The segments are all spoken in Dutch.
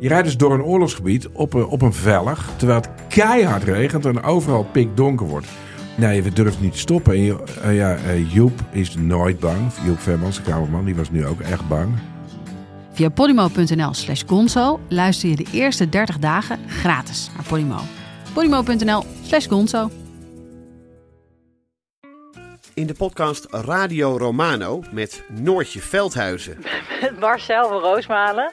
Je rijdt dus door een oorlogsgebied op een, op een vellig, terwijl het keihard regent en overal pikdonker wordt. Nee, we durven niet te stoppen. En je- eh, ja, eh, Joep is nooit bang. Joep Vermans, de kamerman, die was nu ook echt bang. Via podimo.nl slash gonzo luister je de eerste 30 dagen gratis naar Podimo. podimo.nl slash gonzo. In de podcast Radio Romano met Noortje Veldhuizen Marcel van Roosmalen.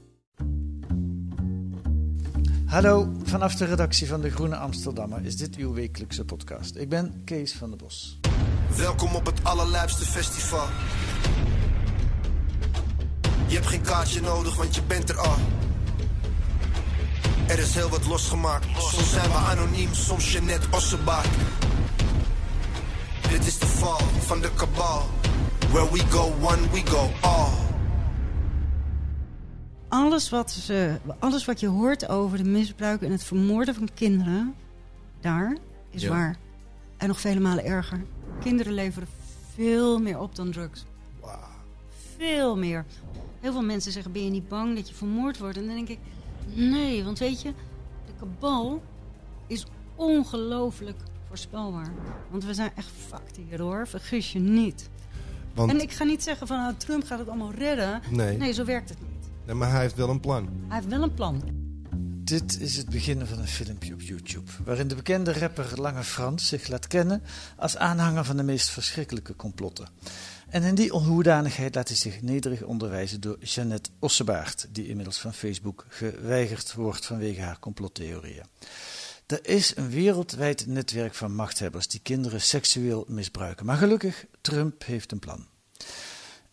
Hallo, vanaf de redactie van De Groene Amsterdammer is dit uw wekelijkse podcast. Ik ben Kees van der Bos. Welkom op het allerlijpste festival. Je hebt geen kaartje nodig, want je bent er al. Er is heel wat losgemaakt. Soms zijn we anoniem, soms Jeanette Ossebaard. Dit is de val van de kabal. Where we go one, we go all. Alles wat, ze, alles wat je hoort over de misbruik en het vermoorden van kinderen, daar is Ja. waar. En nog vele malen erger. Kinderen leveren veel meer op dan drugs. Veel meer. Heel veel mensen zeggen, ben je niet bang dat je vermoord wordt? En dan denk ik, nee, want weet je, de kabal is ongelooflijk voorspelbaar. Want we zijn echt fucked hier hoor, vergis je niet. Want, En ik ga niet zeggen van, nou, Trump gaat het allemaal redden. nee, Nee, zo werkt het niet. Nee, maar hij heeft wel een plan. Hij heeft wel een plan. Dit is het begin van een filmpje op YouTube, waarin de bekende rapper Lange Frans zich laat kennen als aanhanger van de meest verschrikkelijke complotten. En in die hoedanigheid laat hij zich nederig onderwijzen door Jeannette Ossebaard, die inmiddels van Facebook geweigerd wordt vanwege haar complottheorieën. Er is een wereldwijd netwerk van machthebbers die kinderen seksueel misbruiken. Maar gelukkig, Trump heeft een plan.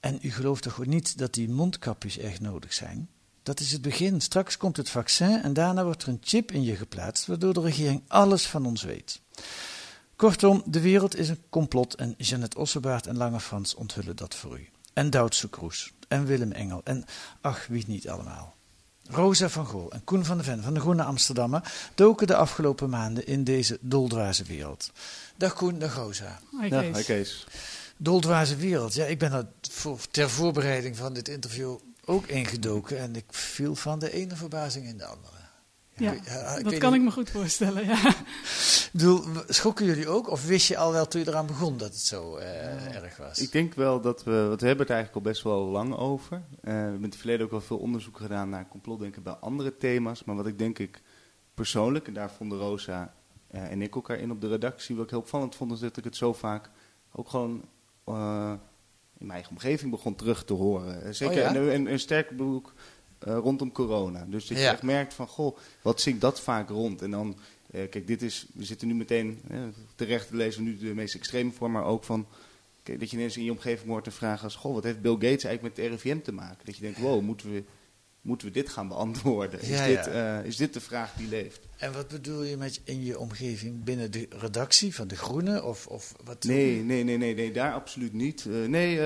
En u gelooft toch niet dat die mondkapjes echt nodig zijn? Dat is het begin. Straks komt het vaccin en daarna wordt er een chip in je geplaatst, waardoor de regering alles van ons weet. Kortom, de wereld is een complot en Jeannette Ossebaard en Lange Frans onthullen dat voor u. En Duitse Kroes en Willem Engel en ach, wie niet allemaal. Rosa van Gool en Koen van de Ven van de Groene Amsterdammer doken de afgelopen maanden in deze doldwaze wereld. Dag Koen, dag Rosa. Hi Kees. Doldwaze wereld. Ja, ik ben er voor, ter voorbereiding van dit interview ook ingedoken en ik viel van de ene verbazing in de andere. Ja, ik dat kan niet- ik me goed voorstellen, ja. Ik bedoel, schokken jullie ook? Of wist je al wel toen je eraan begon dat het zo eh, erg was? Ik denk wel dat we, want we hebben het eigenlijk al best wel lang over. Eh, we hebben in het verleden ook wel veel onderzoek gedaan naar complotdenken bij andere thema's. Maar wat ik denk ik persoonlijk, en daar vonden Rosa eh, en ik elkaar in op de redactie, wat ik heel opvallend vond, is dat ik het zo vaak ook gewoon eh, in mijn eigen omgeving begon terug te horen. Eh, Zeker Oh ja? een, een, een sterk boek eh, rondom corona. Dus dat je Ja. echt merkt van, goh, wat zingt dat vaak rond? En dan, kijk, dit is, we zitten nu meteen, terecht lezen we nu de meest extreme vorm, maar ook van, kijk, dat je ineens in je omgeving hoort een vraag als, goh, wat heeft Bill Gates eigenlijk met de RIVM te maken? Dat je denkt, wow, moeten we, moeten we dit gaan beantwoorden? Is, Ja, dit, eh, is dit de vraag die leeft? En wat bedoel je met in je omgeving binnen de redactie van De Groene? Of, of wat? Nee, nee, nee, nee, nee, daar absoluut niet. Eh, nee, eh,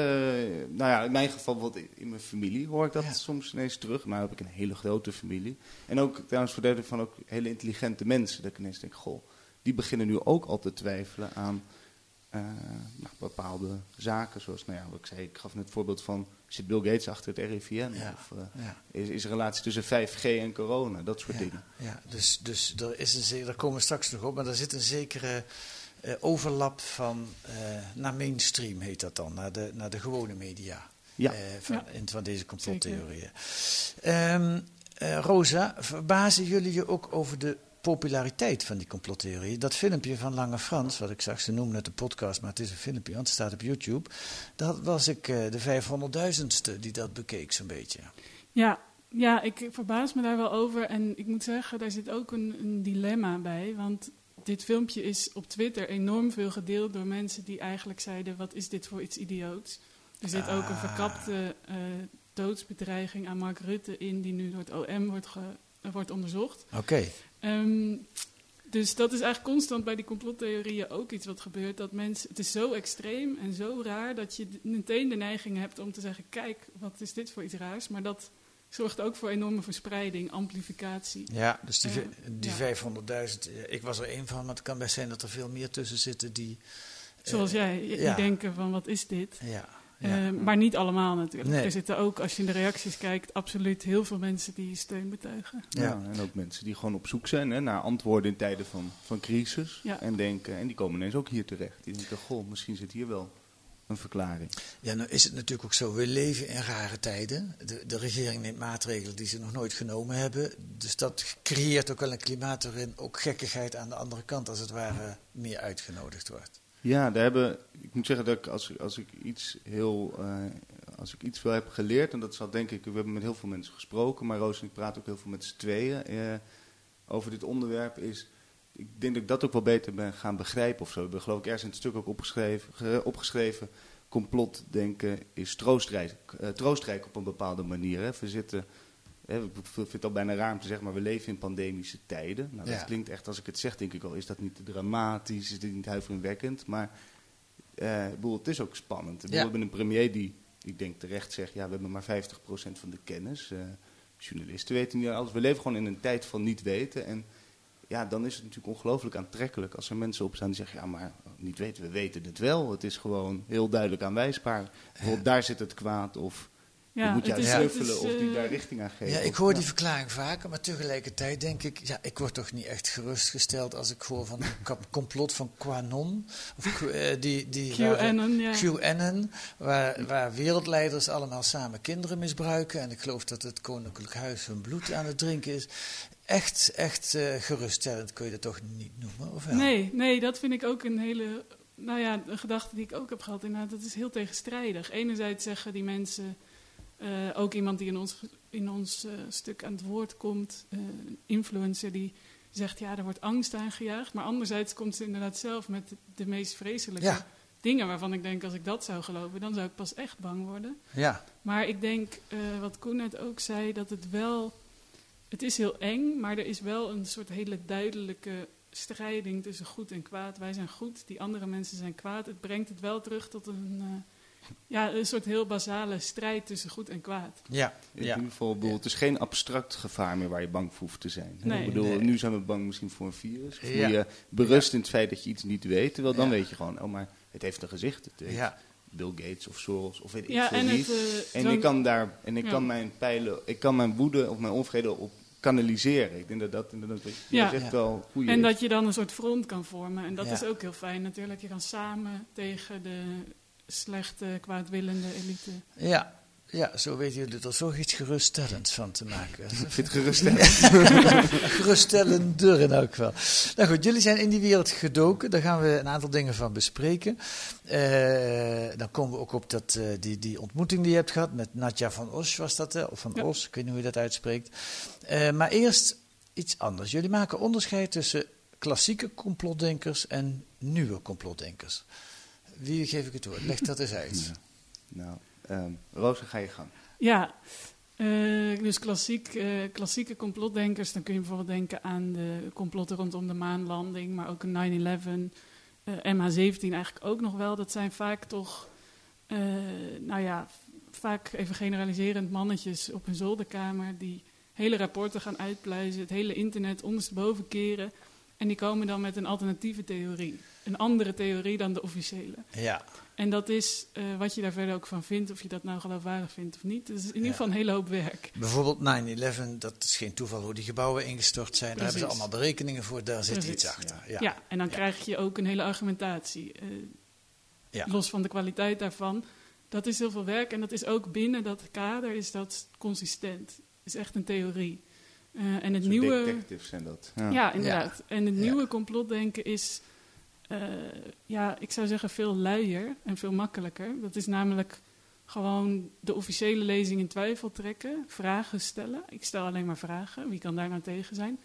nou ja, in mijn geval, wat in mijn familie hoor ik dat Ja. soms ineens terug. Nou heb ik een hele grote familie. En ook trouwens voor derde van ook hele intelligente mensen. Dat ik ineens denk, goh, die beginnen nu ook al te twijfelen aan nou, bepaalde zaken. Zoals, nou ja, wat ik zei, ik gaf net het voorbeeld van, zit Bill Gates achter het RIVM? Ja, Of eh, ja, is, is er een relatie tussen 5G en corona? Dat soort ja, dingen. ja. Dus, dus er is een, daar komen we straks nog op, maar er zit een zekere eh, overlap van eh, naar mainstream, heet dat dan, naar de, naar de gewone media. Ja. eh, van, Ja. in, van deze complottheorieën. Ehm, eh, Rosa, verbazen jullie je ook over de populariteit van die complottheorieën? Dat filmpje van Lange Frans, wat ik zag, ze noemen het een podcast, maar het is een filmpje, want het staat op YouTube. Dat was ik eh, de 500.000ste die dat bekeek, zo'n beetje. Ja, ja, ik verbaas me daar wel over. En ik moet zeggen, daar zit ook een, een dilemma bij. Want dit filmpje is op Twitter enorm veel gedeeld door mensen die eigenlijk zeiden: wat is dit voor iets idioots? Er zit ook een Ah. verkapte eh, doodsbedreiging aan Mark Rutte in, die nu door het OM wordt, ge- wordt onderzocht. Oké. Ehm, Dus dat is eigenlijk constant bij die complottheorieën ook iets wat gebeurt. Dat mensen, het is zo extreem en zo raar dat je meteen de neiging hebt om te zeggen: kijk, wat is dit voor iets raars? Maar dat zorgt ook voor enorme verspreiding, amplificatie. Ja, dus die, Eh, die ja. 500.000, eh, ik was er één van, maar het kan best zijn dat er veel meer tussen zitten die... eh, Zoals jij, die ja. denken van wat is dit? Ja, Eh, maar niet allemaal natuurlijk. Nee. Er zitten ook, als je in de reacties kijkt, absoluut heel veel mensen die steun betuigen. Ja. en ook mensen die gewoon op zoek zijn hè, naar antwoorden in tijden van, van crisis. Ja. En, denken, en die komen ineens ook hier terecht. Die denken, goh, misschien zit hier wel een verklaring. Ja, nou is het natuurlijk ook zo. We leven in rare tijden. De, de regering neemt maatregelen die ze nog nooit genomen hebben. Dus dat creëert ook wel een klimaat waarin ook gekkigheid aan de andere kant, als het ware, meer uitgenodigd wordt. Ja, daar hebben, ik moet zeggen dat ik, als, als ik iets heel, eh, als ik iets wel heb geleerd, en dat zal denk ik, we hebben met heel veel mensen gesproken, maar Roos en ik praten ook heel veel met z'n tweeën eh, over dit onderwerp, is, ik denk dat ik dat ook wel beter ben gaan begrijpen of zo. We hebben geloof ik ergens in het stuk ook opgeschreven, ge- opgeschreven complotdenken is troostrijk, eh, troostrijk op een bepaalde manier. Hè. We zitten, hè, ik vind het al bijna raar om te zeggen, maar we leven in pandemische tijden. Nou, dat Ja. klinkt echt, als ik het zeg, denk ik al, is dat niet dramatisch, is dit niet huiveringwekkend? Maar ik bedoel, het is ook spannend. Bedoel. We hebben een premier die, ik denk terecht zegt, ja, we hebben maar 50% van de kennis. Eh, journalisten weten niet alles. We leven gewoon in een tijd van niet weten. En ja, dan is het natuurlijk ongelooflijk aantrekkelijk als er mensen opstaan die zeggen, ja, maar niet weten, we weten het wel. Het is gewoon heel duidelijk aanwijsbaar. Bijvoorbeeld, daar zit het kwaad of... Ja, je moet is- het snuffelen of die eh, daar richting aan geven. Ja, ik hoor die verklaring vaker, maar tegelijkertijd denk ik, ja, ik word toch niet echt gerustgesteld als ik hoor van een complot van Quanon, of eh, die, die QAnon, ja. QAnon, waar, waar wereldleiders allemaal samen kinderen misbruiken en ik geloof dat het koninklijk huis hun bloed aan het drinken is. Echt, echt eh, geruststellend kun je dat toch niet noemen, of wel? Nee, nee, dat vind ik ook een hele, nou ja, een gedachte die ik ook heb gehad. Inderdaad, dat is heel tegenstrijdig. Enerzijds zeggen die mensen, ook iemand die in ons, in ons eh, stuk aan het woord komt, eh, een influencer die zegt, ja, er wordt angst aangejaagd. Maar anderzijds komt ze inderdaad zelf met de meest vreselijke Ja. dingen waarvan ik denk, als ik dat zou geloven, dan zou ik pas echt bang worden. Ja, Maar ik denk, eh, wat Koen net ook zei, dat het wel... Het is heel eng, maar er is wel een soort hele duidelijke strijding tussen goed en kwaad. Wij zijn goed, die andere mensen zijn kwaad. Het brengt het wel terug tot een, eh, ja, een soort heel basale strijd tussen goed en kwaad. ja, In ja. ieder geval, bedoel, het is geen abstract gevaar meer waar je bang voor hoeft te zijn. Nee. ik bedoel, Nee. nu zijn we bang misschien voor een virus. Of Ja. je berust in het feit dat je iets niet weet. Terwijl dan Ja. weet je gewoon, oh maar het heeft een gezicht. Het heeft Ja. Bill Gates of Soros of weet ik Ja, veel en wie. het, eh, en ik kan daar, en ik Ja. kan mijn pijlen, ik kan mijn woede of mijn onvrede op kanaliseren. Ik denk dat dat inderdaad Ja. ja. echt Ja. wel goed En is. dat je dan een soort front kan vormen. En dat Ja. is ook heel fijn natuurlijk. Je kan samen tegen de slechte, kwaadwillende elite. Ja, ja, zo weten jullie er toch iets geruststellends van te maken. Ik vind het geruststellend. Geruststellender in elk geval. Nou goed, jullie zijn in die wereld gedoken. Daar gaan we een aantal dingen van bespreken. Eh, dan komen we ook op dat, eh, die, die ontmoeting die je hebt gehad met Nadja van Os, was dat? hè? Of van Ja. Os, ik weet niet hoe je dat uitspreekt. Eh, maar eerst iets anders. Jullie maken onderscheid tussen klassieke complotdenkers en nieuwe complotdenkers. Wie geef ik het woord? Leg dat eens uit. Ja. Nou, ehm Rosa, ga je gang. Ja, eh, dus klassiek, eh, klassieke complotdenkers, dan kun je bijvoorbeeld denken aan de complotten rondom de maanlanding, maar ook een 9-11, eh, MH17 eigenlijk ook nog wel. Dat zijn vaak toch, eh, nou ja, vaak even generaliserend mannetjes op een zolderkamer die hele rapporten gaan uitpluizen, het hele internet ondersteboven keren. En die komen dan met een alternatieve theorie. Een andere theorie dan de officiële. Ja, En dat is eh, wat je daar verder ook van vindt, of je dat nou geloofwaardig vindt of niet. Het is in ieder Ja. geval een hele hoop werk. bijvoorbeeld 9-11, dat is geen toeval hoe die gebouwen ingestort zijn. Daar hebben ze Precies. allemaal berekeningen voor, daar zit Precies, iets achter. Ja. Ja, en dan krijg je ook een hele argumentatie. eh, Ja. Los van de kwaliteit daarvan. Dat is heel veel werk en dat is ook binnen dat kader is dat consistent. Het is echt een theorie. Eh, en het nieuwe... detectives zijn dat. Ja, inderdaad. En het Ja. nieuwe complotdenken is, eh, ja, ik zou zeggen veel luier en veel makkelijker. Dat is namelijk gewoon de officiële lezing in twijfel trekken, vragen stellen. Ik stel alleen maar vragen, wie kan daar nou tegen zijn?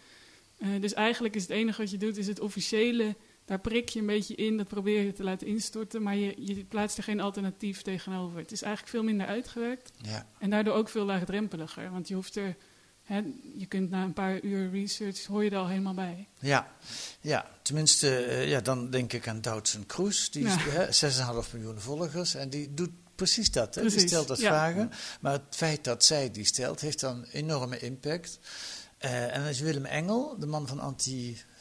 Eh, dus eigenlijk is het enige wat je doet, is het officiële, daar prik je een beetje in, dat probeer je te laten instorten, maar je, je plaatst er geen alternatief tegenover. Het is eigenlijk veel minder uitgewerkt Ja. en daardoor ook veel laagdrempeliger, want je hoeft er je kunt na een paar uur research, hoor je er al helemaal bij. Ja, ja. tenminste, eh, ja, dan denk ik aan Doutzen Kroes. Die is Ja. hè, 6,5 miljoen volgers en die doet precies dat. Hè? Die stelt dat ja. vragen. Maar het feit dat zij die stelt, heeft dan enorme impact. Eh, en dan is Willem Engel, de man van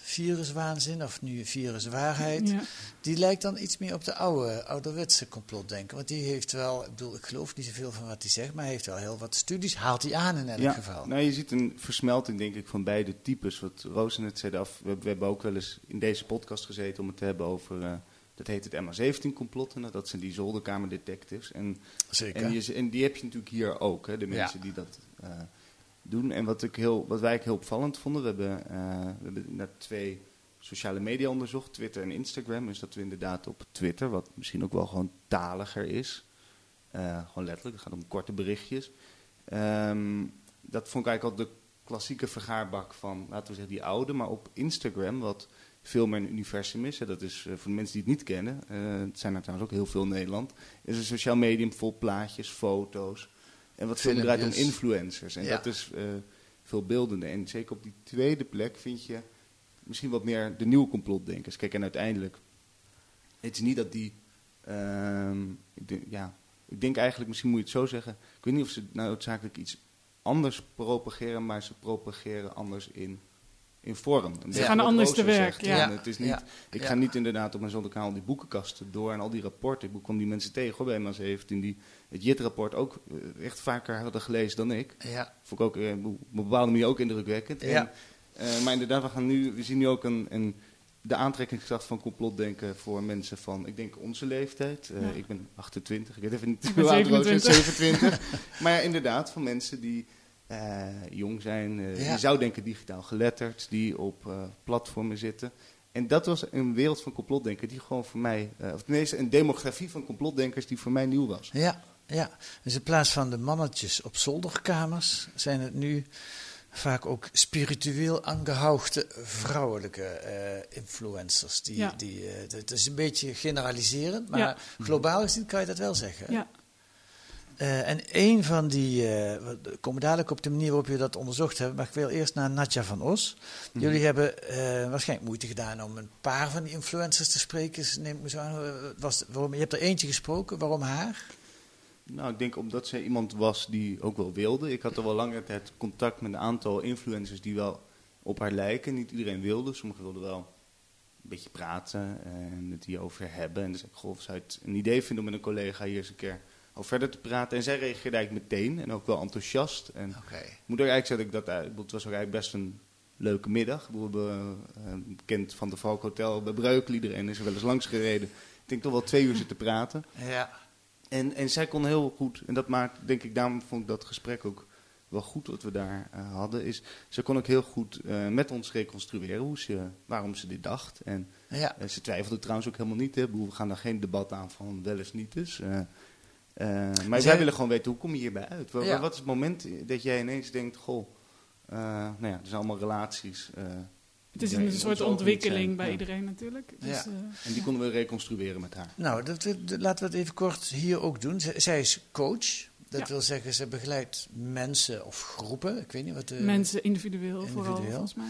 antiviruswaanzin, of nu viruswaarheid, Ja. die lijkt dan iets meer op de oude, ouderwetse complotdenker. Want die heeft wel, ik bedoel, ik geloof niet zoveel van wat hij zegt, maar hij heeft wel heel wat studies, haalt hij aan in elk ja, geval. Nou, je ziet een versmelting, denk ik, van beide types. Wat Roos net zei, af, we, we hebben ook wel eens in deze podcast gezeten om het te hebben over... eh, dat heet het MH17-complot. En dat zijn die zolderkamerdetectives. En, Zeker. En, je, en die heb je natuurlijk hier ook, hè, de mensen Ja. die dat eh, doen. En wat, ik heel, wat wij heel opvallend vonden, we hebben, eh, we hebben net twee sociale media onderzocht, Twitter en Instagram. Is dat we inderdaad op Twitter, wat misschien ook wel gewoon taliger is, eh, gewoon letterlijk, het gaat om korte berichtjes. Ehm, dat vond ik eigenlijk al de klassieke vergaarbak van, laten we zeggen, die oude. Maar op Instagram, wat veel meer een universum is, hè, dat is eh, voor de mensen die het niet kennen, het zijn er trouwens ook heel veel in Nederland, is een sociaal medium vol plaatjes, foto's. En wat veel draait om influencers. En Ja. dat is eh, veel beeldender. En zeker op die tweede plek vind je misschien wat meer de nieuwe complotdenkers. Kijk, en uiteindelijk, het is niet dat die, ehm, ik denk, ja, ik denk eigenlijk, misschien moet je het zo zeggen, ik weet niet of ze nou noodzakelijk iets anders propageren, maar ze propageren anders in, in vorm. Beetje gaan anders te werk, ja. En Het is niet, Ja. Ik Ja. ga niet inderdaad op mijn zolderkanaal die boekenkasten door en al die rapporten. Ik kwam die mensen tegen hoor, bij MS17 die het JIT-rapport ook eh, echt vaker hadden gelezen dan ik. Ja. Vond ik ook eh, op een bepaalde manier ook indrukwekkend. Ja. En, eh, maar inderdaad, we, gaan nu, we zien nu ook een, een, de aantrekkingskracht van complotdenken voor mensen van, ik denk onze leeftijd. Eh, Ja. Ik ben 28, ik weet even niet hoe oud Roos is, 27. 27. maar ja, inderdaad, van mensen die eh, jong zijn. eh, Ja. Je zou denken digitaal geletterd, die op eh, platformen zitten. En dat was een wereld van complotdenken die gewoon voor mij, eh, of tenminste een demografie van complotdenkers die voor mij nieuw was. Ja, ja. Dus in plaats van de mannetjes op zolderkamers zijn het nu vaak ook spiritueel aangehauchte vrouwelijke eh, influencers. Die, Ja. die, eh, dat is een beetje generaliserend, maar Ja. globaal gezien kan je dat wel zeggen. Ja. Eh, en een van die, eh, we komen dadelijk op de manier waarop je dat onderzocht hebt, maar ik wil eerst naar Natja van Os. Mhm. Jullie hebben eh, waarschijnlijk moeite gedaan om een paar van die influencers te spreken, dus neem ik me zo aan. Was, waarom, je hebt er eentje gesproken, waarom haar? Nou, ik denk omdat zij iemand was die ook wel wilde. Ik had al wel langere tijd contact met een aantal influencers die wel op haar lijken. Niet iedereen wilde, sommigen wilden wel een beetje praten en het hierover hebben. En dus ik goh, zou het een idee vinden om met een collega hier eens een keer over verder te praten. En zij reageerde eigenlijk meteen en ook wel enthousiast. En moet ook eigenlijk zeggen dat ik dat, eh, het was ook eigenlijk best een leuke middag. We hebben eh, bekend van de Valk Hotel bij Breukelen. Iedereen is er wel eens langs gereden. Ik denk toch wel twee uur zitten praten. Ja. En, en zij kon heel goed, en dat maakt, denk ik, daarom vond ik dat gesprek ook wel goed wat we daar eh, hadden, is ze kon ook heel goed met ons reconstrueren hoe ze, waarom ze dit dacht. En Ja. ze twijfelde trouwens ook helemaal niet. Hè. We gaan daar geen debat aan van wel eens niet dus. Eh, maar zij- willen gewoon weten, hoe kom je hierbij uit? Wa- Ja. Wat is het moment dat jij ineens denkt, goh, eh, nou ja, er zijn allemaal relaties. eh, Het is een soort ontwikkeling bij Ja. iedereen natuurlijk. Dus, Ja. eh, En die konden we reconstrueren met haar. Nou, dat, dat- laten we het even kort hier ook doen. Z- zij is coach. Dat Ja. wil zeggen, ze begeleidt mensen of groepen. Ik weet niet wat de... mensen individueel, vooral, volgens mij.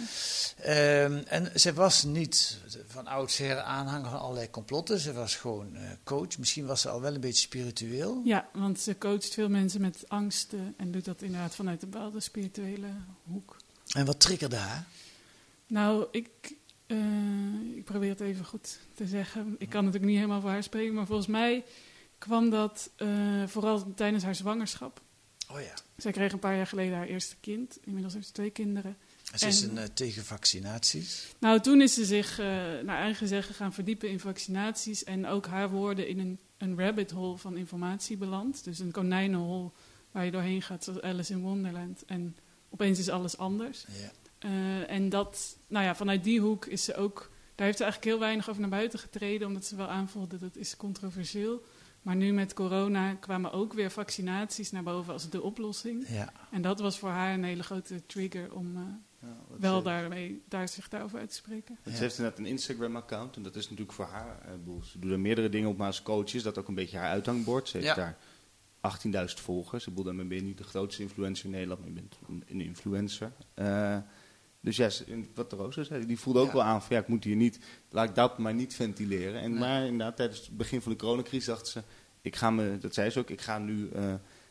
Ehm, en ze was niet van oudsher aanhanger van allerlei complotten. Ze was gewoon eh, coach. Misschien was ze al wel een beetje spiritueel. Ja, want ze coacht veel mensen met angsten en doet dat inderdaad vanuit een bepaalde spirituele hoek. En wat triggerde haar? Nou, ik, eh, ik probeer het even goed te zeggen. Ik kan natuurlijk niet helemaal voor haar spreken, maar volgens mij kwam dat eh, vooral tijdens haar zwangerschap. Oh ja. Zij kreeg een paar jaar geleden haar eerste kind. Inmiddels heeft ze twee kinderen. Ze is En- een, eh, tegen vaccinaties. Nou, toen is ze zich eh, naar eigen zeggen gaan verdiepen in vaccinaties en ook haar woorden in een, een rabbit hole van informatie beland. Dus een konijnenhol waar je doorheen gaat, zoals Alice in Wonderland. En opeens is alles anders. Ja. En dat, nou ja, vanuit die hoek is ze ook, daar heeft ze eigenlijk heel weinig over naar buiten getreden, omdat ze wel aanvoelde dat is controversieel. Maar nu met corona kwamen ook weer vaccinaties naar boven als de oplossing. Ja. En dat was voor haar een hele grote trigger om eh, Ja, wel ze- daarmee, daar zich daarover uit te spreken. Ze heeft inderdaad een Instagram-account en dat is natuurlijk voor haar. eh, bedoel, ze doet er meerdere dingen op, maar als coach is dat ook een beetje haar uithangbord. Ze heeft Ja. daar 18.000 volgers. Ik bedoel, dan ben je niet de grootste influencer in Nederland, maar je bent een, een influencer. Eh, dus ja, wat de Rosa zei, die voelde ook Ja. wel aan van ja, ik moet hier niet, laat ik dat maar niet ventileren. En Nee. maar inderdaad, tijdens het begin van de coronacrisis dacht ze, ik ga me, dat zei ze ook, ik ga nu eh,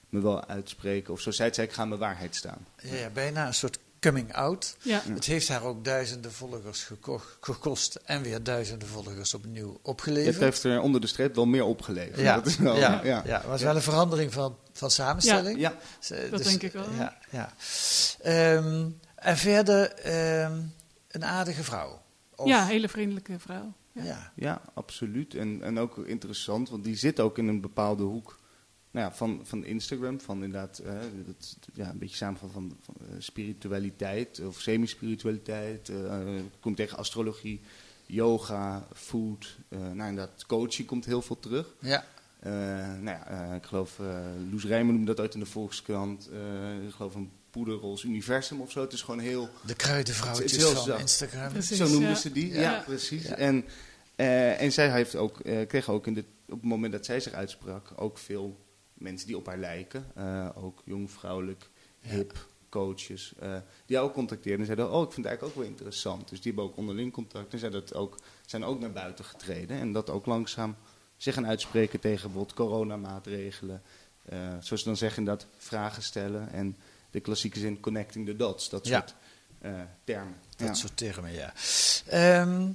me wel uitspreken. Of zo zei ze, ik ga mijn waarheid staan. Ja, ja, bijna een soort coming out. Ja. Het heeft haar ook duizenden volgers geko- gekost en weer duizenden volgers opnieuw opgeleverd. Het heeft er onder de streep wel meer opgeleverd. Ja, dat is wel, ja, ja. ja. het was wel een verandering van, van samenstelling. Ja, Ze- dat denk ik wel, Ja, ja. Ehm, en verder ehm, een aardige vrouw. Of- Ja, hele vriendelijke vrouw. Ja. ja. Ja, absoluut. En, en ook interessant, want die zit ook in een bepaalde hoek nou ja, van, van Instagram. Van inderdaad, eh, dat, ja, een beetje samenvat van, van eh, spiritualiteit of semi-spiritualiteit. eh, komt tegen astrologie, yoga, food. eh nou, inderdaad, coaching komt heel veel terug. Ja. Eh, nou ja, eh, ik geloof, Loes Rijmer noemde dat uit in de Volkskrant. Eh, ik geloof een poederrols universum of zo. Het is gewoon heel... De kruidenvrouwtjes Het is heel van zacht. Instagram. Precies, Zo noemden ja. ze die, Ja. precies. Ja. En, eh, en zij heeft ook, eh, kreeg ook in de, op het moment dat zij zich uitsprak ook veel mensen die op haar lijken. Eh, ook jong, vrouwelijk, hip, coaches. eh, die haar ook contacteerden en zeiden, oh ik vind het eigenlijk ook wel interessant. Dus die hebben ook onderling contact en zijn, dat ook, zijn ook naar buiten getreden. En dat ook langzaam zich gaan uitspreken tegen bijvoorbeeld coronamaatregelen. Eh zoals ze dan zeggen, dat vragen stellen en de klassieke zin connecting the dots. Dat Ja. soort eh, termen. Dat Ja. soort termen, ja. Ehm,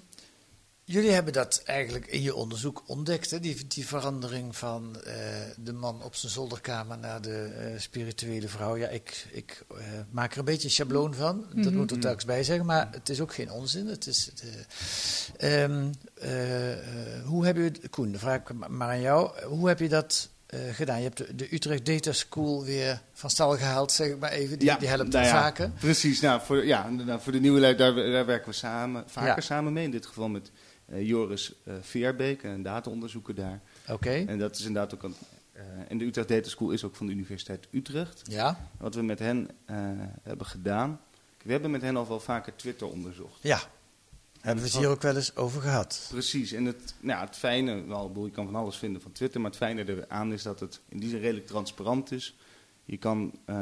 jullie hebben dat eigenlijk in je onderzoek ontdekt, hè? Die, die verandering van eh, de man op zijn zolderkamer naar de eh, spirituele vrouw. Ja, ik, ik eh, maak er een beetje een schabloon van, dat Mhm. moet ik er telkens bij zeggen, maar het is ook geen onzin. Het is, eh, ehm, eh, eh, hoe heb je, Koen, dan vraag maar aan jou, hoe heb je dat eh, gedaan? Je hebt de, de Utrecht Data School weer van stal gehaald, zeg ik maar even, die, die helpt nou ja, vaker. Precies, nou, voor, ja, inderdaad, voor de nieuwe lui, daar, daar werken we samen, vaker Ja. samen mee. In dit geval met eh, Joris eh Veerbeek, een dataonderzoeker daar. Oké. En dat is inderdaad ook een. en de Utrecht Data School is ook van de Universiteit Utrecht. Ja. Wat we met hen hebben gedaan. We hebben met hen al wel vaker Twitter onderzocht. Ja, hebben we het hier ook wel eens over gehad. Precies, en het, nou, ja, het fijne, wel, je kan van alles vinden van Twitter, maar het fijne eraan is dat het in die zin redelijk transparant is. Je kan, eh,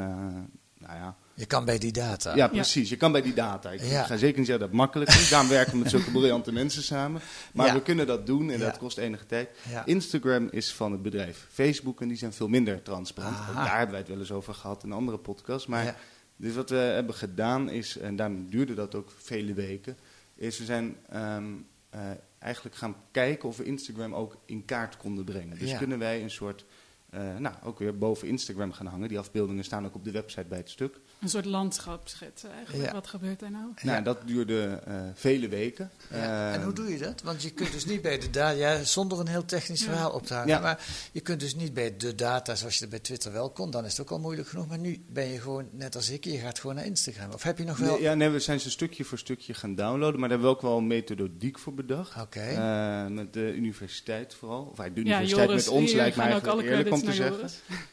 nou ja, Je kan bij die data. Ja, precies. Je kan bij die data. Ik Ja. ga zeker niet zeggen dat het makkelijk is. Daarom werken we met zulke briljante mensen samen. Maar Ja. we kunnen dat doen en dat kost enige tijd. Instagram is van het bedrijf Facebook en die zijn veel minder transparant. Daar hebben wij het wel eens over gehad in andere podcasts. Maar dus wat we hebben gedaan is, en daarom duurde dat ook vele weken, is we zijn ehm, eh, eigenlijk gaan kijken of we Instagram ook in kaart konden brengen. Dus Ja. kunnen wij een soort, eh, nou ook weer boven Instagram gaan hangen. Die afbeeldingen staan ook op de website bij het stuk. Een soort landschap schetsen eigenlijk. Ja. Wat gebeurt er nou? Nou, dat duurde eh, vele weken. Ja, en Eh, hoe doe je dat? Want je kunt dus niet bij de data, ja, zonder een heel technisch Ja. verhaal op te hangen, Ja. maar je kunt dus niet bij de data zoals je dat bij Twitter wel kon, dan is het ook al moeilijk genoeg. Maar nu ben je gewoon, net als ik, je gaat gewoon naar Instagram. Of heb je nog wel... Nee, ja, nee, we zijn ze stukje voor stukje gaan downloaden, maar daar hebben we ook wel een methodiek voor bedacht. Oké. Eh, met de universiteit vooral. Of de Ja, universiteit Joris, met ons lijkt ook eigenlijk eerlijk om te zeggen.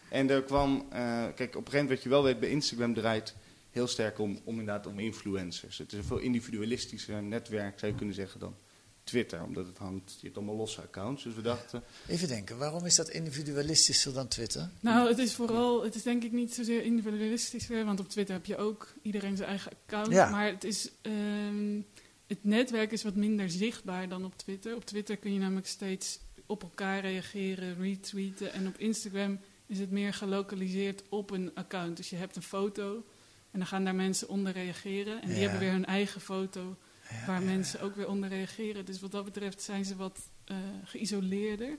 En er kwam, eh, kijk, op een gegeven moment wat je wel weet, bij Instagram draait heel sterk om, om inderdaad om influencers. Het is een veel individualistischer netwerk, zou je kunnen zeggen, dan Twitter. Omdat het hangt, je hebt allemaal losse accounts. Dus we dachten, Even denken, waarom is dat individualistischer dan Twitter? Nou, het is vooral, het is denk ik niet zozeer individualistisch weer, want op Twitter heb je ook iedereen zijn eigen account. Ja. Maar het is, ehm, het netwerk is wat minder zichtbaar dan op Twitter. Op Twitter kun je namelijk steeds op elkaar reageren, retweeten. En op Instagram is het meer gelokaliseerd op een account. Dus je hebt een foto en dan gaan daar mensen onder reageren. En die Ja. hebben weer hun eigen foto Ja, waar ja, mensen ook weer onder reageren. Dus wat dat betreft zijn ze wat eh, geïsoleerder.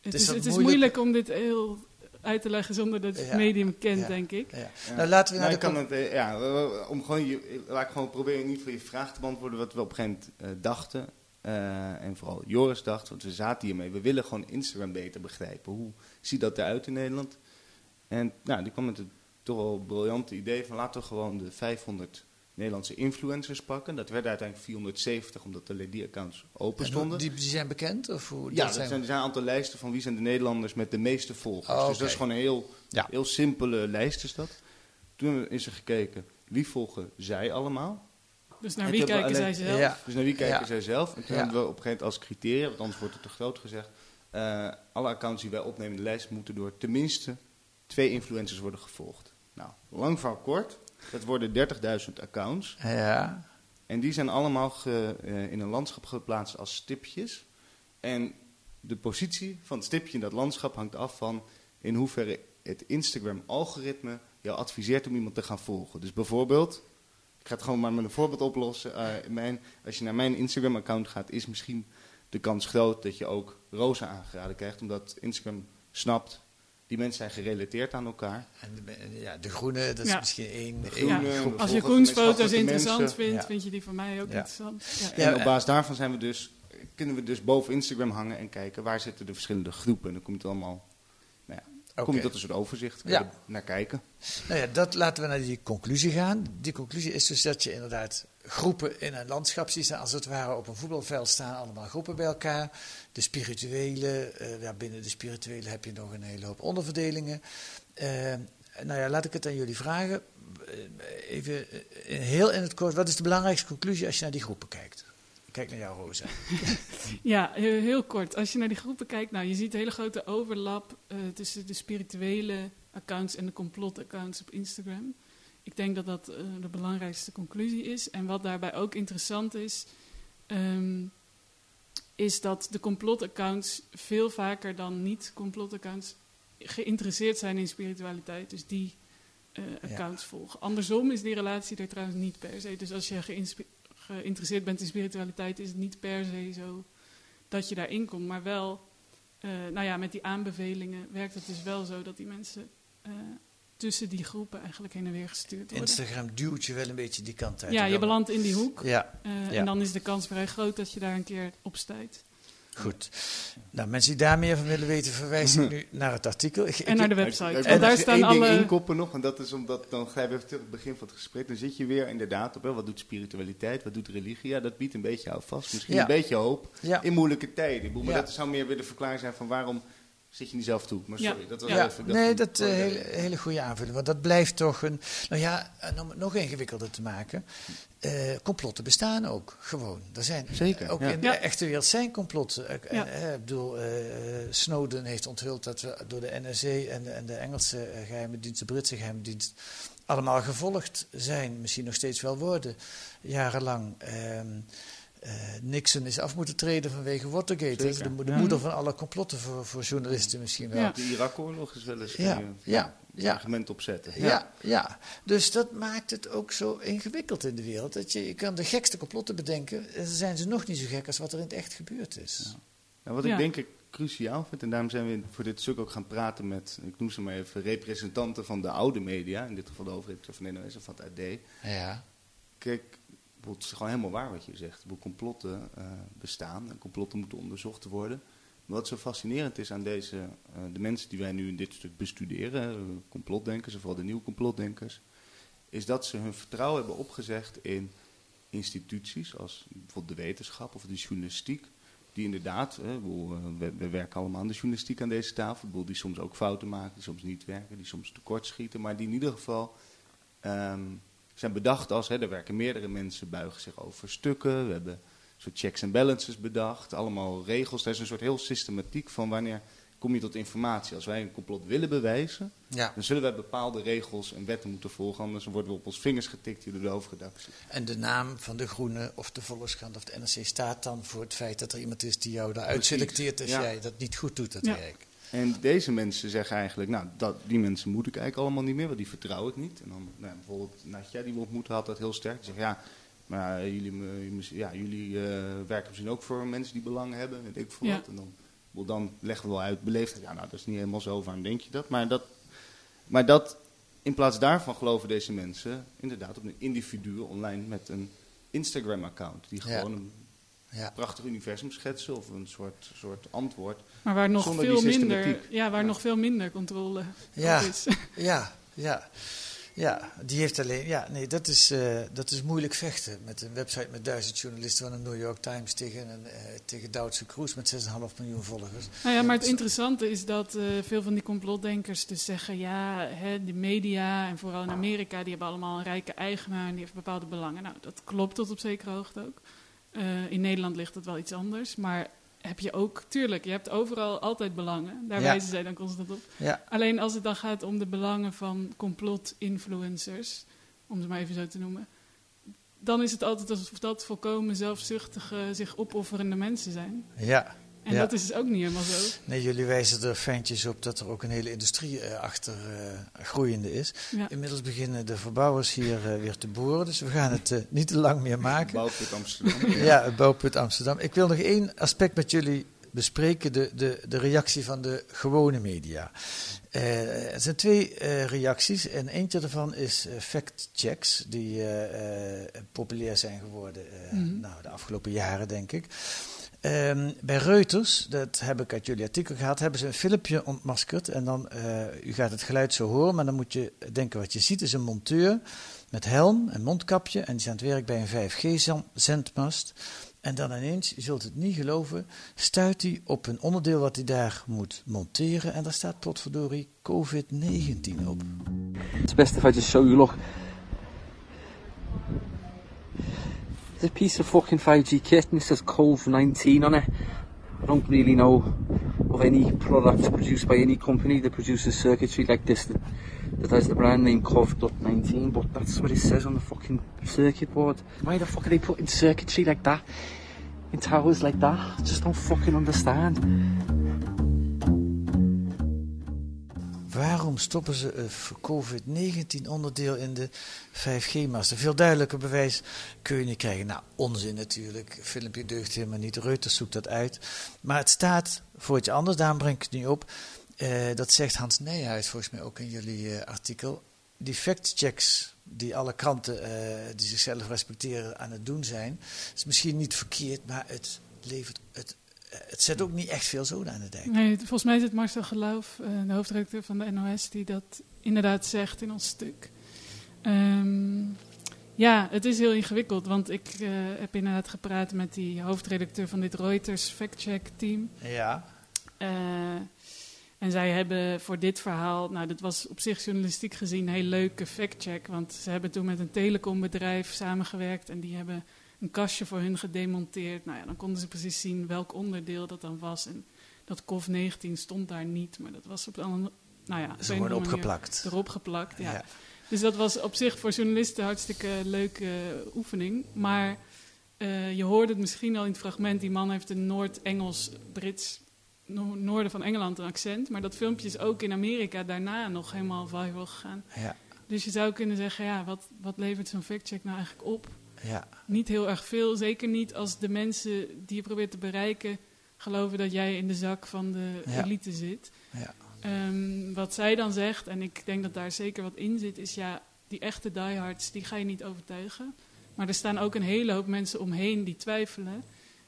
Het, is het is moeilijk- moeilijk om dit heel uit te leggen zonder dat je het medium kent, ja. denk ik. Ja. Ja. Nou, laten we naar Nou, de... ik kan het, eh, ja, om gewoon je, laat ik gewoon proberen in ieder geval je vraag te beantwoorden wat we op een gegeven moment eh, dachten. Eh, en vooral Joris dacht, want we zaten hiermee. We willen gewoon Instagram beter begrijpen. Hoe ziet dat eruit in Nederland? En nou, die kwam met het toch wel briljante idee van laten we gewoon de 500 Nederlandse influencers pakken. Dat werden uiteindelijk 470, omdat alleen die accounts open stonden. die, die zijn bekend? Of hoe, Ja, er zijn, er zijn een aantal lijsten van wie zijn de Nederlanders met de meeste volgers. Oh, Dus dat is gewoon een heel, Ja. heel simpele lijst is dat. Toen is er gekeken, wie volgen zij allemaal? Dus naar wie kijken zij zelf? Ja. Dus naar wie kijken Ja. zij zelf? En toen Ja. hebben we op een gegeven moment als criteria, want anders wordt het te groot gezegd... eh, alle accounts die wij opnemen in de lijst moeten door tenminste twee influencers worden gevolgd. Nou, lang van kort, dat worden 30.000 accounts. Ja. En die zijn allemaal ge- eh, in een landschap geplaatst als stipjes. En de positie van het stipje in dat landschap hangt af van in hoeverre het Instagram-algoritme jou adviseert om iemand te gaan volgen. Dus bijvoorbeeld, ik ga het gewoon maar met een voorbeeld oplossen. Eh, mijn, als je naar mijn Instagram-account gaat, is misschien de kans groot dat je ook Rosa aangeraden krijgt, omdat Instagram snapt. Die mensen zijn gerelateerd aan elkaar. En de, ja, de groene, dat is Ja. misschien één, groene. Als je Koens foto's interessant mensen. vindt, Ja. vind je die van mij ook Ja. interessant. En op eh, basis daarvan zijn we dus, kunnen we dus boven Instagram hangen en kijken waar zitten de verschillende groepen. En dan komt het allemaal, dan kom je tot een soort overzicht. Kun Ja. je naar kijken. Nou ja, dat laten we naar die conclusie gaan. Die conclusie is dus dat je inderdaad groepen in een landschap ziet, als het ware op een voetbalveld staan allemaal groepen bij elkaar. De spirituele, ja, binnen de spirituele heb je nog een hele hoop onderverdelingen. Eh, nou ja, laat ik het aan jullie vragen. Eh, Even heel in het kort, wat is de belangrijkste conclusie als je naar die groepen kijkt? Kijk naar jou, Rosa. Ja, heel, kort. Als je naar die groepen kijkt, nou, je ziet een hele grote overlap eh, tussen de spirituele accounts en de complotaccounts op Instagram. Ik denk dat dat eh, de belangrijkste conclusie is. En wat daarbij ook interessant is, ehm, is dat de complotaccounts veel vaker dan niet-complotaccounts geïnteresseerd zijn in spiritualiteit. Dus die eh, accounts volgen. Andersom is die relatie er trouwens niet per se. Dus als je geïnteresseerd bent in spiritualiteit, is het niet per se zo dat je daarin komt. Maar wel, eh, nou ja, met die aanbevelingen werkt het dus wel zo dat die mensen eh, tussen die groepen eigenlijk heen en weer gestuurd worden. Instagram duwt je wel een beetje die kant uit. Ja, je belandt in die hoek. Ja, Eh, ja. En dan is de kans vrij groot dat je daar een keer op stuit. Goed. Nou, mensen die daar meer van willen weten, verwijs ik nu naar het artikel. Ik- En naar de website. ik- ik- daar ik- staan één ding alle... inkoppen nog, en dat is omdat, dan ga je even terug op het begin van het gesprek, dan zit je weer inderdaad op, hè, wat doet spiritualiteit, wat doet religie, ja, dat biedt een beetje houvast, misschien Ja. een beetje hoop, Ja. in moeilijke tijden. Ik bedoel, Maar Ja. dat zou meer weer de verklaring zijn van waarom zit je niet zelf toe. Maar Ja. sorry, dat was Ja, even... nee, ik dat eh, ja. hele, hele goede aanvulling. Want dat blijft toch een. Nou ja, en om het nog ingewikkelder te maken. eh, complotten bestaan ook gewoon. Er zijn, Zeker, Ook ja. in de Ja. echte wereld zijn complotten. Eh, Ja. eh, ik bedoel, eh, Snowden heeft onthuld dat we door de NSA en de, en de Engelse eh, geheime dienst, de Britse geheime dienst, allemaal gevolgd zijn. Misschien nog steeds wel worden. Jarenlang. Ehm, eh, Nixon is af moeten treden vanwege Watergate. Dat is de, de Ja. moeder van alle complotten voor, voor journalisten misschien wel. Ja. De Irak-oorlog is wel eens Ja, kun je ja, een ja. argument opzetten. Ja. Ja, dus dat maakt het ook zo ingewikkeld in de wereld. Dat je, je kan de gekste complotten bedenken. En dan zijn ze nog niet zo gek als wat er in het echt gebeurd is. Nou, wat Ja. ik denk ik cruciaal vind, en daarom zijn we voor dit stuk ook gaan praten met, ik noem ze maar even, representanten van de oude media, in dit geval de overheid van de NOS of van het AD. Ja. Kijk, het is gewoon helemaal waar wat je zegt. Hoe complotten eh, bestaan en complotten moeten onderzocht worden. Wat zo fascinerend is aan deze, eh, de mensen die wij nu in dit stuk bestuderen, eh, complotdenkers, of vooral de nieuwe complotdenkers, is dat ze hun vertrouwen hebben opgezegd in instituties als bijvoorbeeld de wetenschap of de journalistiek. Die inderdaad, we, we werken allemaal aan de journalistiek aan deze tafel, die soms ook fouten maken, die soms niet werken, die soms tekortschieten, maar die in ieder geval ehm, zijn bedacht als, hè, er werken meerdere mensen, buigen zich over stukken. We hebben een soort checks en balances bedacht, allemaal regels. Er is een soort heel systematiek van wanneer kom je tot informatie. Als wij een complot willen bewijzen, ja. dan zullen wij bepaalde regels en wetten moeten volgen. Anders worden we op ons vingers getikt hier door de hoofdredactie. En de naam van de Groene of de Volkskrant of de NRC staat dan voor het feit dat er iemand is die jou daaruit Precies. selecteert als Ja. jij dat niet goed doet, dat Ja. werk. En deze mensen zeggen eigenlijk, nou, dat, die mensen moet ik eigenlijk allemaal niet meer, want die vertrouw ik niet. En dan nou, bijvoorbeeld Natja, die we ontmoeten, had dat heel sterk. Die zegt, ja, maar eh, jullie, ja, jullie eh, werken misschien ook voor mensen die belangen hebben, weet ik veel Ja. wat. En dan, wel, dan leggen we wel uit, beleefd. Ja, nou, dat is niet helemaal zo, waarom denk je dat? Maar dat, maar dat, in plaats daarvan geloven deze mensen inderdaad op een individu online met een Instagram-account. Die Ja. gewoon een Ja. prachtig universum schetsen of een soort, soort antwoord. Maar waar nog Zonder veel die minder, ja, waar Ja. nog veel minder controle Ja. is. Ja, ja. Ja, die heeft alleen. Ja, nee, dat is, eh, dat is moeilijk vechten. Met een website met duizend journalisten van de New York Times tegen, een, eh, tegen Duitse Kroes met 6,5 miljoen volgers. Nou ja, maar het interessante is dat eh, veel van die complotdenkers dus zeggen... ja, hè, de media en vooral in Amerika... die hebben allemaal een rijke eigenaar en die heeft bepaalde belangen. Nou, dat klopt tot op zekere hoogte ook. Eh, in Nederland ligt dat wel iets anders. Maar heb je ook, tuurlijk, je hebt overal altijd belangen. Daar Ja. wijzen zij dan constant op. Ja. Alleen als het dan gaat om de belangen van complot-influencers, om ze maar even zo te noemen, dan is het altijd alsof dat volkomen zelfzuchtige, zich opofferende mensen zijn. Ja. En ja. dat is dus ook niet helemaal zo. Nee, jullie wijzen er fijntjes op dat er ook een hele industrie eh, achter eh, groeiende is. Ja. Inmiddels beginnen de verbouwers hier eh, weer te boren, dus we gaan het niet te lang meer maken. Bouwput Amsterdam. ja, het bouwput Amsterdam. Ik wil nog één aspect met jullie bespreken, de, de, de reactie van de gewone media. Eh, er zijn twee eh, reacties en eentje daarvan is eh, fact-checks, die eh, eh, populair zijn geworden eh, Mhm. nou, de afgelopen jaren, denk ik. Ehm, bij Reuters, dat heb ik uit jullie artikel gehad, hebben ze een filmpje ontmaskerd. En dan, eh, u gaat het geluid zo horen, maar dan moet je denken wat je ziet is een monteur met helm en mondkapje. En die is aan het werk bij een 5G-zendmast. En dan ineens, je zult het niet geloven, stuit hij op een onderdeel wat hij daar moet monteren. En daar staat potverdorie COVID-19 op. It's best if I just There's a piece of fucking 5G kit and it says COVID-19 on it. I don't really know of any product produced by any company that produces circuitry like this that, that has the brand name COVID-19, but that's what it says on the fucking circuit board. Why the fuck are they putting circuitry like that in towers like that? I just don't fucking understand. Waarom stoppen ze een COVID-19 onderdeel in de 5G-mast? Een veel duidelijker bewijs kun je niet krijgen. Nou, onzin natuurlijk. Filmpje deugt helemaal niet. Reuters zoekt dat uit. Maar het staat voor iets anders, daarom breng ik het nu op. Eh, dat zegt Hans Nijhuis volgens mij ook in jullie eh, artikel. Die fact-checks die alle kranten eh, die zichzelf respecteren aan het doen zijn, is misschien niet verkeerd, maar het levert het. Eh, Het zet ook niet echt veel zoden aan de dijk. Nee, volgens mij is het Marcel Geloof, eh, de hoofdredacteur van de NOS, die dat inderdaad zegt in ons stuk. Ehm, ja, het is heel ingewikkeld, want ik eh, heb inderdaad gepraat met die hoofdredacteur van dit Reuters fact-check team. Ja. En zij hebben voor dit verhaal, nou dat was op zich journalistiek gezien een heel leuke fact-check. Want ze hebben toen met een telecombedrijf samengewerkt en die hebben een kastje voor hun gedemonteerd. Nou ja, dan konden ze precies zien welk onderdeel dat dan was. En dat COV-19 stond daar niet, maar dat was op een, nou ja, Ze worden opgeplakt. Erop geplakt, ja. Ja. Dus dat was op zich voor journalisten een hartstikke leuke oefening. Maar eh, je hoorde het misschien al in het fragment. Die man heeft een Noord-Engels-Brits, no- noorden van Engeland een accent. Maar dat filmpje is ook in Amerika daarna nog helemaal viral gegaan. Ja. Dus je zou kunnen zeggen, ja, wat, wat levert zo'n factcheck nou eigenlijk op? Ja. Niet heel erg veel. Zeker niet als de mensen die je probeert te bereiken... geloven dat jij in de zak van de Ja. elite zit. Ja. Ehm, wat zij dan zegt, en ik denk dat daar zeker wat in zit, is ja, die echte diehards, die ga je niet overtuigen. Maar er staan ook een hele hoop mensen omheen die twijfelen.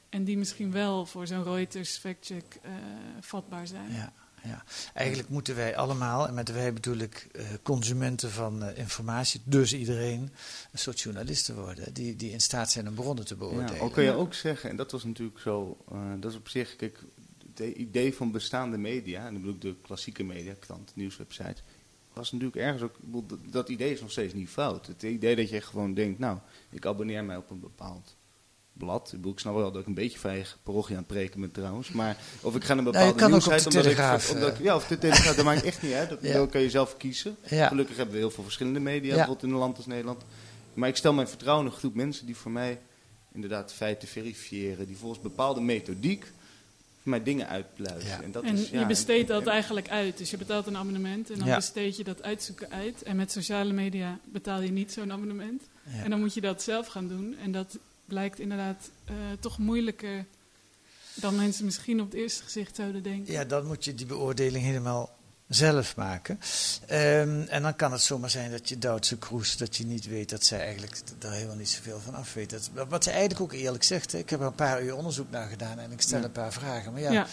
En die misschien wel voor zo'n Reuters factcheck eh vatbaar zijn. Ja, ja. Eigenlijk moeten wij allemaal, en met wij bedoel ik eh, consumenten van eh, informatie, dus iedereen, een soort journalisten worden. Die, die in staat zijn om bronnen te beoordelen. Ja, al kun je ook zeggen, en dat was natuurlijk zo, eh, dat is op zich, kijk, het idee van bestaande media, en dan bedoel ik de klassieke media, krant, nieuwswebsites, was natuurlijk ergens ook, dat idee is nog steeds niet fout. Het idee dat je gewoon denkt, nou, ik abonneer mij op een bepaald blad. Ik, bedoel, ik snap wel dat ik een beetje eigen parochie aan het preken ben trouwens, maar of ik ga een Nou, bepaalde kan ook op nieuwsite, de omdat ik- Telegraaf, omdat ik, eh. ja, of de Telegraaf, dat maakt echt niet uit. Dat, Ja. kan je zelf kiezen. Ja. Gelukkig hebben we heel veel verschillende media, Ja. bijvoorbeeld in een land als Nederland. Maar ik stel mijn vertrouwen in een groep mensen die voor mij inderdaad feiten verifiëren, die volgens bepaalde methodiek voor mij dingen uitpluizen. En, dat en is, ja, je besteedt en- dat eigenlijk uit. Dus je betaalt een abonnement en dan Ja. besteed je dat uitzoeken uit. En met sociale media betaal je niet zo'n abonnement. Ja. En dan moet je dat zelf gaan doen. En dat blijkt inderdaad eh, toch moeilijker dan mensen misschien op het eerste gezicht zouden denken. Ja, dan moet je die beoordeling helemaal zelf maken. Ehm, en dan kan het zomaar zijn dat je Duitse kroes, dat je niet weet dat zij eigenlijk daar helemaal niet zoveel van af weet. Dat, wat ze eigenlijk ook eerlijk zegt, hè. ik heb er een paar uur onderzoek naar gedaan en ik stel Ja. een paar vragen. Maar ja, Ja.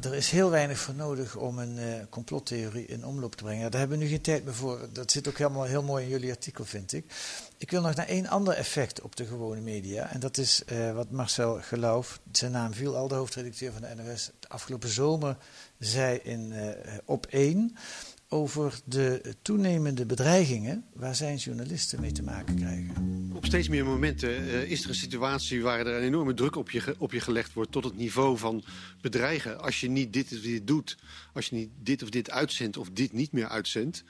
er is heel weinig voor nodig om een eh, complottheorie in omloop te brengen. Daar hebben we nu geen tijd meer voor. Dat zit ook helemaal heel mooi in jullie artikel, vind ik. Ik wil nog naar één ander effect op de gewone media. En dat is eh, wat Marcel Geloof, zijn naam viel al, de hoofdredacteur van de NOS, de afgelopen zomer zei in eh, op 1 over de toenemende bedreigingen waar zijn journalisten mee te maken krijgen. op steeds meer momenten uh, is er een situatie waar er een enorme druk op je, op je gelegd wordt tot het niveau van bedreigen. Als je niet dit dit doet, als je niet dit of dit uitzendt of dit niet meer uitzendt,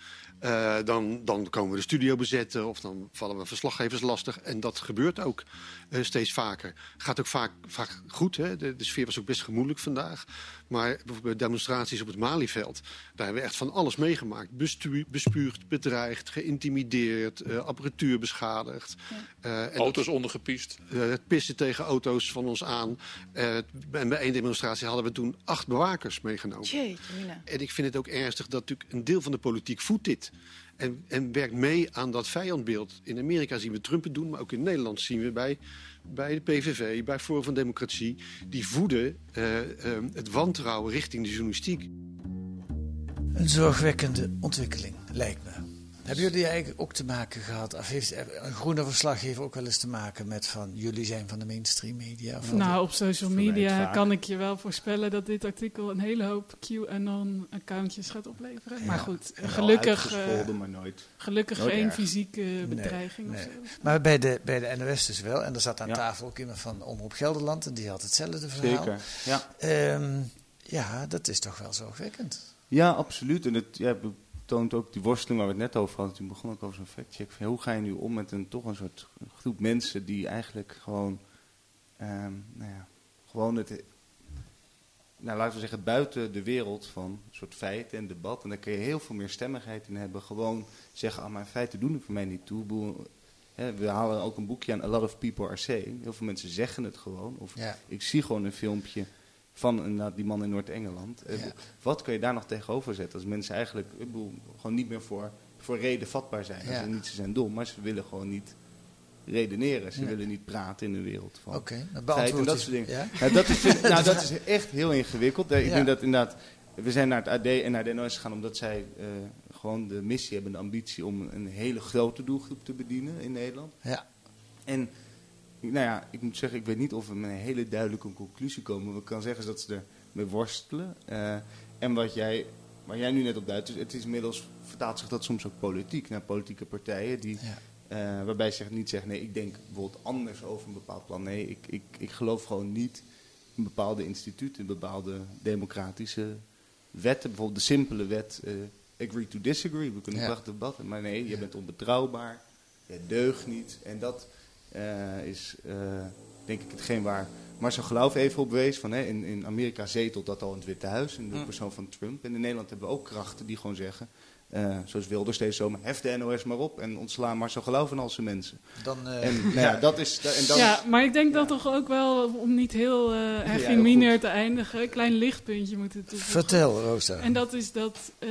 uh, dan, dan komen we de studio bezetten of dan vallen we verslaggevers lastig. En dat gebeurt ook uh, steeds vaker. Gaat ook vaak, vaak goed. Hè? De, de, sfeer was ook best gemoedelijk vandaag. Maar bijvoorbeeld bij demonstraties op het Malieveld, daar hebben we echt van alles meegemaakt. Bestuur, bespuugd, bedreigd, geïntimideerd, uh, apparatuur beschadigd. Ja. auto's ondergepiest. het pissen tegen auto's van ons aan. en bij één demonstratie hadden we toen acht bewakers meegenomen. Jeetje, en ik vind het ook ernstig dat natuurlijk een deel van de politiek voedt dit. En, en, werkt mee aan dat vijandbeeld. In Amerika zien we Trump het doen, maar ook in Nederland zien we bij, bij de PVV, bij Forum van Democratie, die voeden uh, uh, het wantrouwen richting de journalistiek. Een zorgwekkende ontwikkeling, lijkt me. Hebben jullie eigenlijk ook te maken gehad, of heeft een groene verslaggever ook wel eens te maken met van jullie zijn van de mainstream media? Of nou, op social media kan ik je wel voorspellen dat dit artikel een hele hoop QAnon-accountjes gaat opleveren. Ja. Maar goed, gelukkig, uh, maar nooit. gelukkig nooit geen erg. fysieke bedreiging nee, of zo. Maar bij de, bij de NOS dus wel, en er zat aan Ja. tafel ook iemand van Omroep Gelderland en die had hetzelfde verhaal. Zeker, ja. Ehm, ja, dat is toch wel zorgwekkend. Ja, absoluut. En het ja, toont ook die worsteling waar we het net over hadden. Toen begon ik over zo'n factcheck. Van, hoe ga je nu om met een toch een soort groep mensen die eigenlijk gewoon, ehm, nou ja, gewoon het, nou laten we zeggen, buiten de wereld van soort feiten en debat. En daar kun je heel veel meer stemmigheid in hebben. Gewoon zeggen, ah, maar feiten doen er voor mij niet toe. We halen ook een boekje aan A Lot of People Are Saying. Heel veel mensen zeggen het gewoon. Of Ja. ik zie gewoon een filmpje van inderdaad die man in Noord-Engeland. Eh, Ja. Wat kun je daar nog tegenover zetten als mensen eigenlijk ik bedoel, gewoon niet meer voor, voor reden vatbaar zijn? Ja. Ze, niet, ze zijn dom, maar ze willen gewoon niet redeneren. Ze Nee. willen niet praten in de wereld van Oké, en dat soort dingen. ja? Ja, dat, is, nou, dat is echt heel ingewikkeld. Eh, Ik denk dat inderdaad, we zijn naar het AD en naar de NOS gegaan omdat zij eh, gewoon de missie hebben, de ambitie om een hele grote doelgroep te bedienen in Nederland. Ja. En nou ja, ik moet zeggen, ik weet niet of we met een hele duidelijke conclusie komen. Wat ik kan zeggen is dat ze ermee worstelen. Eh, en wat jij, waar jij nu net op duidt, is, het is inmiddels vertaalt zich dat soms ook politiek naar politieke partijen die. eh, waarbij ze niet zeggen, nee, ik denk bijvoorbeeld anders over een bepaald plan. Nee, ik, ik, ik geloof gewoon niet in bepaalde instituten, in bepaalde democratische wetten. Bijvoorbeeld de simpele wet, eh, agree to disagree. We kunnen Ja. een prachtig debat maar nee, je bent onbetrouwbaar, je deugt niet. En dat is, eh, denk ik, hetgeen waar Marcel Geloof even op wees. Van, hè, in, in Amerika zetelt dat al in het Witte Huis, in de persoon van Trump. En in Nederland hebben we ook krachten die gewoon zeggen... eh, zoals Wilders deze zomer, hef de NOS maar op en ontslaan Marcel Geloof en al zijn mensen. Dan, eh, en nou ja, dat is... En dan, ja, maar ik denk dat toch ook wel, om niet heel eh heavy minor te eindigen, een klein lichtpuntje moeten toevoegen. Vertel, Rosa. En dat is dat eh,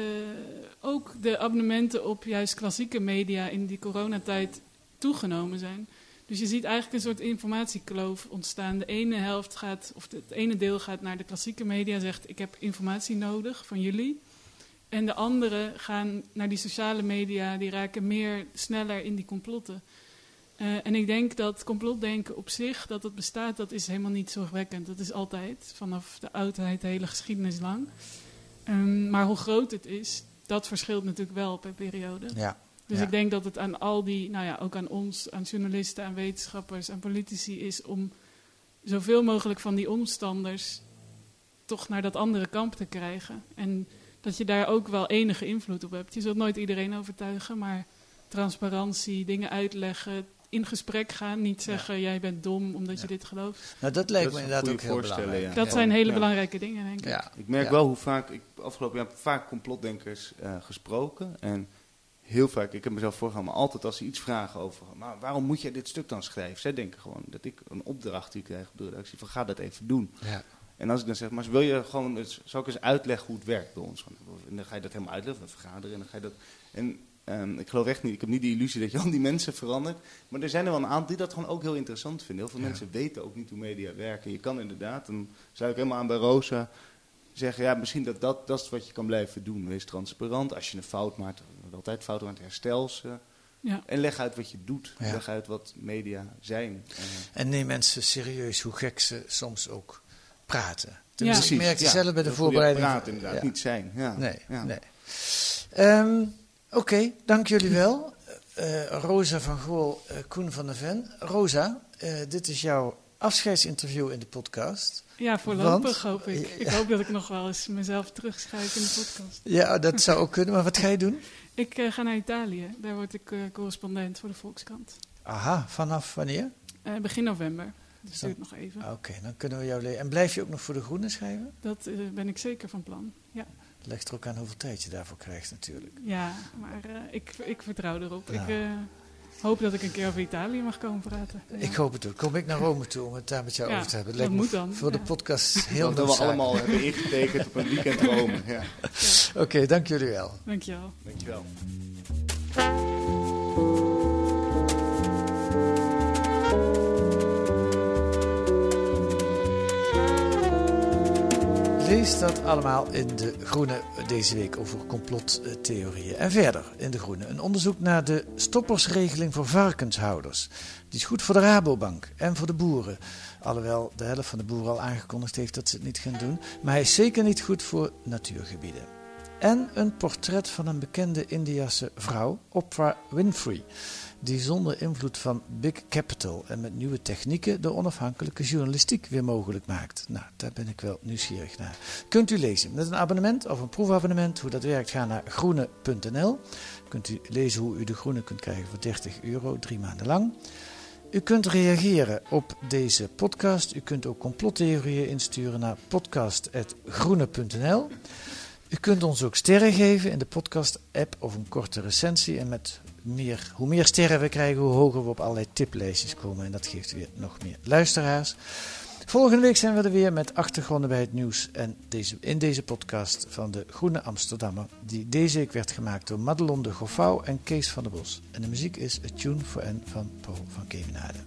ook de abonnementen op juist klassieke media in die coronatijd toegenomen zijn. Dus je ziet eigenlijk een soort informatiekloof ontstaan. De ene helft gaat, of het ene deel gaat naar de klassieke media, zegt ik heb informatie nodig van jullie. En de anderen gaan naar die sociale media, die raken meer sneller in die complotten. Eh, en ik denk dat complotdenken op zich, dat het bestaat, dat is helemaal niet zorgwekkend. Dat is altijd, vanaf de oudheid, de hele geschiedenis lang. Ehm, maar hoe groot het is, dat verschilt natuurlijk wel per periode. Ja. Dus Ja. ik denk dat het aan al die, nou ja, ook aan ons, aan journalisten, aan wetenschappers, aan politici is om zoveel mogelijk van die omstanders toch naar dat andere kamp te krijgen. En dat je daar ook wel enige invloed op hebt. Je zult nooit iedereen overtuigen, maar transparantie, dingen uitleggen, in gesprek gaan, niet zeggen jij bent dom omdat je dit gelooft. Nou, dat lijkt Dat me inderdaad ook heel belangrijk. ja. Dat zijn hele Ja. belangrijke dingen, denk ik. Ja. Ik merk Ja. wel hoe vaak, ik afgelopen jaar heb vaak complotdenkers eh, gesproken. En heel vaak, ik heb mezelf voorgehouden, maar altijd als ze iets vragen over, maar waarom moet jij dit stuk dan schrijven? Zij denken gewoon dat ik een opdracht die krijg op de redactie van ga dat even doen. Ja. En als ik dan zeg, maar wil je gewoon, eens- zal ik eens uitleggen hoe het werkt bij ons? En dan ga je dat helemaal uitleggen, we vergaderen en dan ga je dat... En ehm, ik geloof echt niet, ik heb niet de illusie dat je al die mensen verandert. Maar er zijn er wel een aantal die dat gewoon ook heel interessant vinden. Heel veel Ja. mensen weten ook niet hoe media werken. Je kan inderdaad, dan sluit ik helemaal aan bij Rosa, zeggen, ja, misschien dat, dat dat is wat je kan blijven doen. Wees transparant. Als je een fout maakt, altijd fout maakt, herstel ze. Ja. En leg uit wat je doet. Ja. Leg uit wat media zijn. En, En neem mensen serieus, hoe gek ze soms ook praten. Ja. Tenminste, ik merk Ja, zelf bij de je voorbereiding. praat inderdaad, Ja. niet zijn. Ja. Nee, Ja. nee. Ehm, Oké, dank jullie wel. eh, Rosa van Gool, uh, Koen van der Ven. Rosa, uh, dit is jouw afscheidsinterview in de podcast. Ja, voorlopig Want, hoop ik. Ik hoop dat ik nog wel eens mezelf terugschrijf in de podcast. Ja, dat zou ook kunnen. Maar wat ga je doen? Ik ga naar Italië. Daar word ik correspondent voor de Volkskrant. Aha, vanaf wanneer? begin november. Dus duurt nog even. Ah, oké, dan kunnen we jou leren. En blijf je ook nog voor de Groene schrijven? Dat ben ik zeker van plan, ja. Legt er ook aan hoeveel tijd je daarvoor krijgt natuurlijk. Ja, maar ik, ik vertrouw erop. Ik hoop dat ik een keer over Italië mag komen praten. Ja. Ik hoop het ook. Kom ik naar Rome toe om het daar met jou ja, over te hebben. dat moet dan. Voor de podcast heel Dat we allemaal hebben ingetekend op een weekend Rome. Ja. Oké, okay, dank jullie wel. Dank je wel. Dank je wel. Lees dat allemaal in De Groene deze week over complottheorieën. En verder in De Groene een onderzoek naar de stoppersregeling voor varkenshouders. Die is goed voor de Rabobank en voor de boeren. Alhoewel de helft van de boeren al aangekondigd heeft dat ze het niet gaan doen. Maar hij is zeker niet goed voor natuurgebieden. En een portret van een bekende Indiase vrouw, Oprah Winfrey die zonder invloed van Big Capital en met nieuwe technieken de onafhankelijke journalistiek weer mogelijk maakt. Nou, daar ben ik wel nieuwsgierig naar. Kunt u lezen met een abonnement of een proefabonnement. Hoe dat werkt, ga naar groene.nl. Kunt u lezen hoe u de groene kunt krijgen voor 30 euro, drie maanden lang. U kunt reageren op deze podcast. U kunt ook complottheorieën insturen naar podcast.groene.nl. U kunt ons ook sterren geven in de podcast-app of een korte recensie. En met meer, hoe meer sterren we krijgen, hoe hoger we op allerlei tiplijstjes komen. En dat geeft weer nog meer luisteraars. Volgende week zijn we er weer met achtergronden bij het nieuws. En deze, in deze podcast van de Groene Amsterdammer. Die deze week werd gemaakt door Madelon de Goffouw en Kees van der Bos. En de muziek is A Tune for N van Paul van Kemenade.